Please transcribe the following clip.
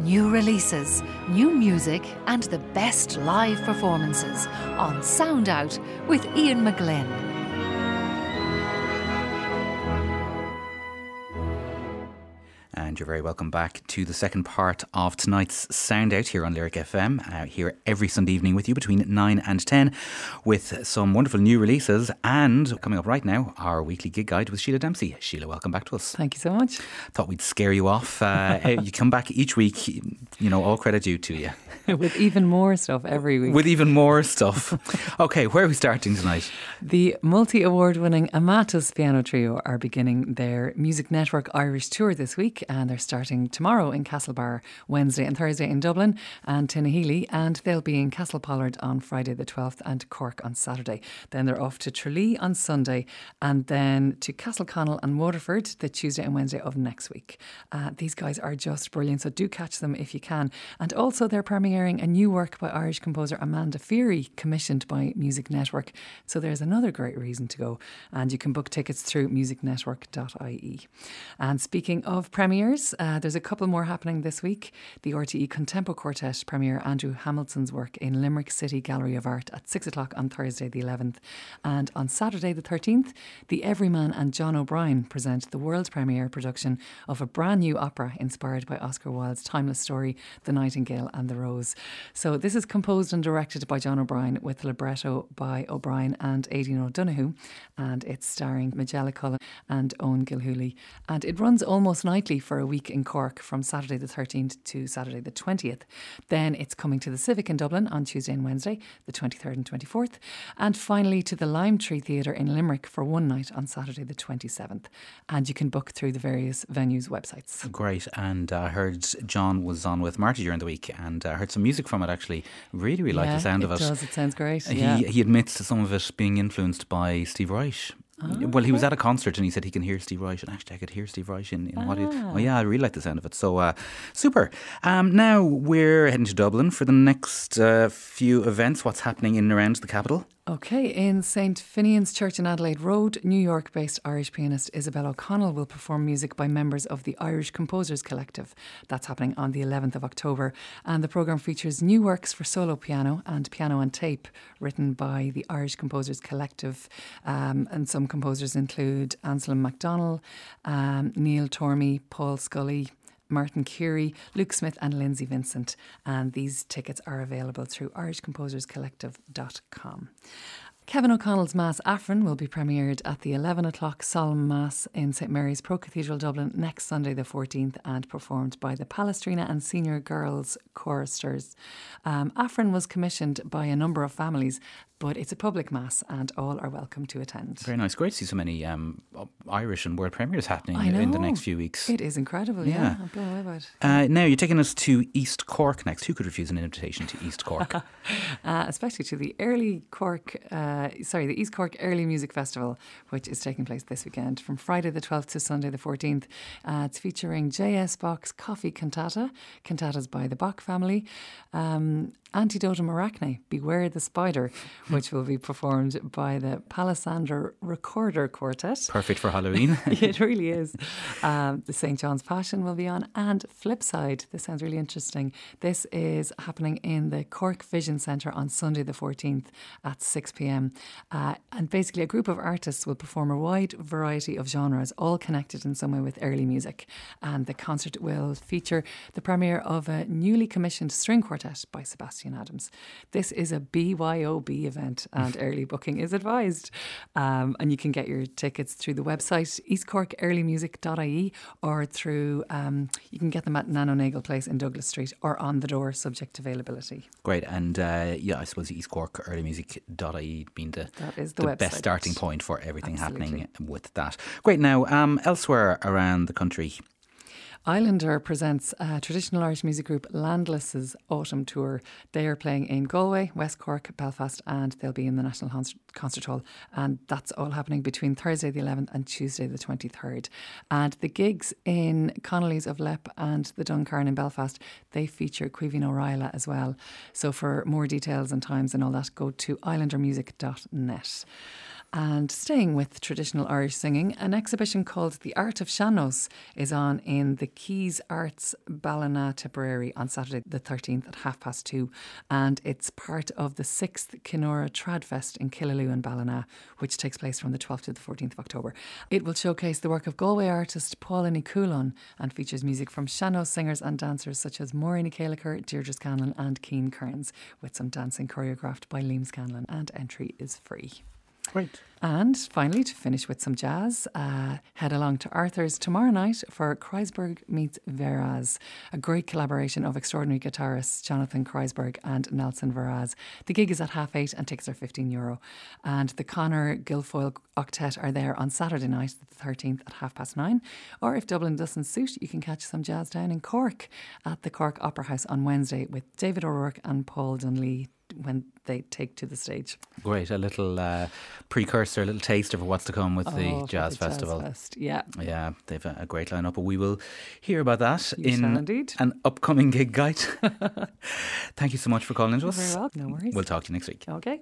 New releases, new music, and the best live performances on Sound Out with Ian McGlynn. And you're very welcome back to the second part of tonight's Sound Out here on Lyric FM. Uh, here every Sunday evening with you between 9 and 10 with some wonderful new releases. And coming up right now, our weekly gig guide with Sheelagh Dempsey. Sheelagh, welcome back to us. Thank you so much. Thought we'd scare you off. Uh, you come back each week, you know, all credit due to you. with even more stuff every week. With even more stuff. okay, where are we starting tonight? The multi award winning Amatis Piano Trio are beginning their Music Network Irish tour this week and they're starting tomorrow in Castlebar, Wednesday and Thursday in Dublin and Tinahely, and they'll be in Castlepollard on Friday the 12th and Cork on Saturday. Then they're off to Tralee on Sunday and then to Castleconnell and Waterford the Tuesday and Wednesday of next week. Uh, these guys are just brilliant, so do catch them if you can. And also, they're premiering a new work by Irish composer Amanda Feery, commissioned by Music Network. So there's another great reason to go, and you can book tickets through musicnetwork.ie. And speaking of premieres, uh, there's a couple more happening this week. The RTE Contempo Quartet premiere Andrew Hamilton's work in Limerick City Gallery of Art at 6 o'clock on Thursday the 11th. And on Saturday the 13th, the Everyman and John O'Brien present the world premiere production of a brand new opera inspired by Oscar Wilde's timeless story, The Nightingale and the Rose. So this is composed and directed by John O'Brien with libretto by O'Brien and Aidan O'Donoghue, and it's starring Majella Cullen and Owen Gilhooly. And it runs almost nightly for a week in Cork from Saturday the 13th to Saturday the 20th. Then it's coming to the Civic in Dublin on Tuesday and Wednesday, the 23rd and 24th, and finally to the Lime Tree Theatre in Limerick for one night on Saturday the 27th. And you can book through the various venues websites. Great. And uh, I heard John was on with Marty during the week and uh, I heard some music from it actually. Really, really yeah, like the sound it of it. does. It sounds great. He, yeah. he admits to some of it being influenced by Steve Reich. Oh, well, he was at a concert and he said he can hear Steve Reich, and actually, I could hear Steve Reich in, in what he. Ah. Oh, yeah, I really like the sound of it. So, uh, super. Um, now we're heading to Dublin for the next uh, few events. What's happening in and around the capital? Okay, in St. Finian's Church in Adelaide Road, New York based Irish pianist Isabelle O'Connell will perform music by members of the Irish Composers Collective. That's happening on the 11th of October. And the programme features new works for solo piano and piano and tape written by the Irish Composers Collective. Um, and some composers include Anselm McDonnell, um, Neil Tormey, Paul Scully. Martin Curie, Luke Smith, and Lindsay Vincent. And these tickets are available through IrishComposersCollective.com. Kevin O'Connell's Mass Afrin will be premiered at the 11 o'clock Solemn Mass in St Mary's Pro Cathedral Dublin next Sunday, the 14th, and performed by the Palestrina and Senior Girls Choristers. Um, Afrin was commissioned by a number of families, but it's a public Mass and all are welcome to attend. Very nice. Great to see so many um, Irish and world premieres happening in the next few weeks. It is incredible, Yeah. yeah. I'm blown away by it. Uh, now, you're taking us to East Cork next. Who could refuse an invitation to East Cork? uh, especially to the early Cork, uh, sorry, the East Cork Early Music Festival, which is taking place this weekend from Friday the 12th to Sunday the 14th. Uh, it's featuring J.S. Bach's Coffee Cantata, cantatas by the Bach family, um, Antidotum Arachne, Beware the Spider, which will be performed by the Palisander Recorder Quartet. Perfect for Halloween. it really is. Um, the St. John's Passion will be on. And Flipside, this sounds really interesting. This is happening in the Cork Vision Centre on Sunday, the 14th at 6 pm. Uh, and basically, a group of artists will perform a wide variety of genres, all connected in some way with early music. And the concert will feature the premiere of a newly commissioned string quartet by Sebastian Adams. This is a BYOB event, and early booking is advised. Um, and you can get your tickets through the website eastcorkearlymusic.ie or through, um, you can get them at Nano Nagle Place in Douglas Street or on the door, subject to availability. Great. And uh, yeah, I suppose East Cork earlymusic.ie being the, That is the best starting point for everything Absolutely. happening with that. Great. Now, um, elsewhere around the country, Islander presents uh, traditional Irish music group Landless's autumn tour. They are playing in Galway, West Cork, Belfast, and they'll be in the National Concert Hall. And that's all happening between Thursday the 11th and Tuesday the 23rd. And the gigs in Connolly's of Leap and the Duncairn in Belfast, they feature Queeveen O'Reilly as well. So for more details and times and all that, go to islandermusic.net. And staying with traditional Irish singing, an exhibition called The Art of Sean-nós is on in the Quays Arts Ballina Tipperary on Saturday the 13th at half past two. And it's part of the 6th Kenora Tradfest in Killaloe and Ballina, which takes place from the 12th to the 14th of October. It will showcase the work of Galway artist Paula Ní Chulainn and features music from Sean-nós singers and dancers such as Maureen Caliker, Deirdre Scanlon and Keen Kearns, with some dancing choreographed by Liam Scanlon, and entry is free. Great. And finally, to finish with some jazz, uh, head along to Arthur's tomorrow night for Kreisberg meets Veras, a great collaboration of extraordinary guitarists Jonathan Kreisberg and Nelson Veras. The gig is at half eight and tickets are 15 euro. And the Conor Guilfoyle Octet are there on Saturday night, the 13th at half past nine. Or if Dublin doesn't suit, you can catch some jazz down in Cork at the Cork Opera House on Wednesday with David O'Rourke and Paul Dunlea when they take to the stage. Great, a little uh, precursor, a little taste of what's to come with Oh, the Jazz the Festival. Fest, Yeah. Yeah, they've a, great lineup, but we will hear about that You in indeed. an upcoming gig guide. Thank you so much for calling into us. very welcome. No worries. We'll talk to you next week. Okay.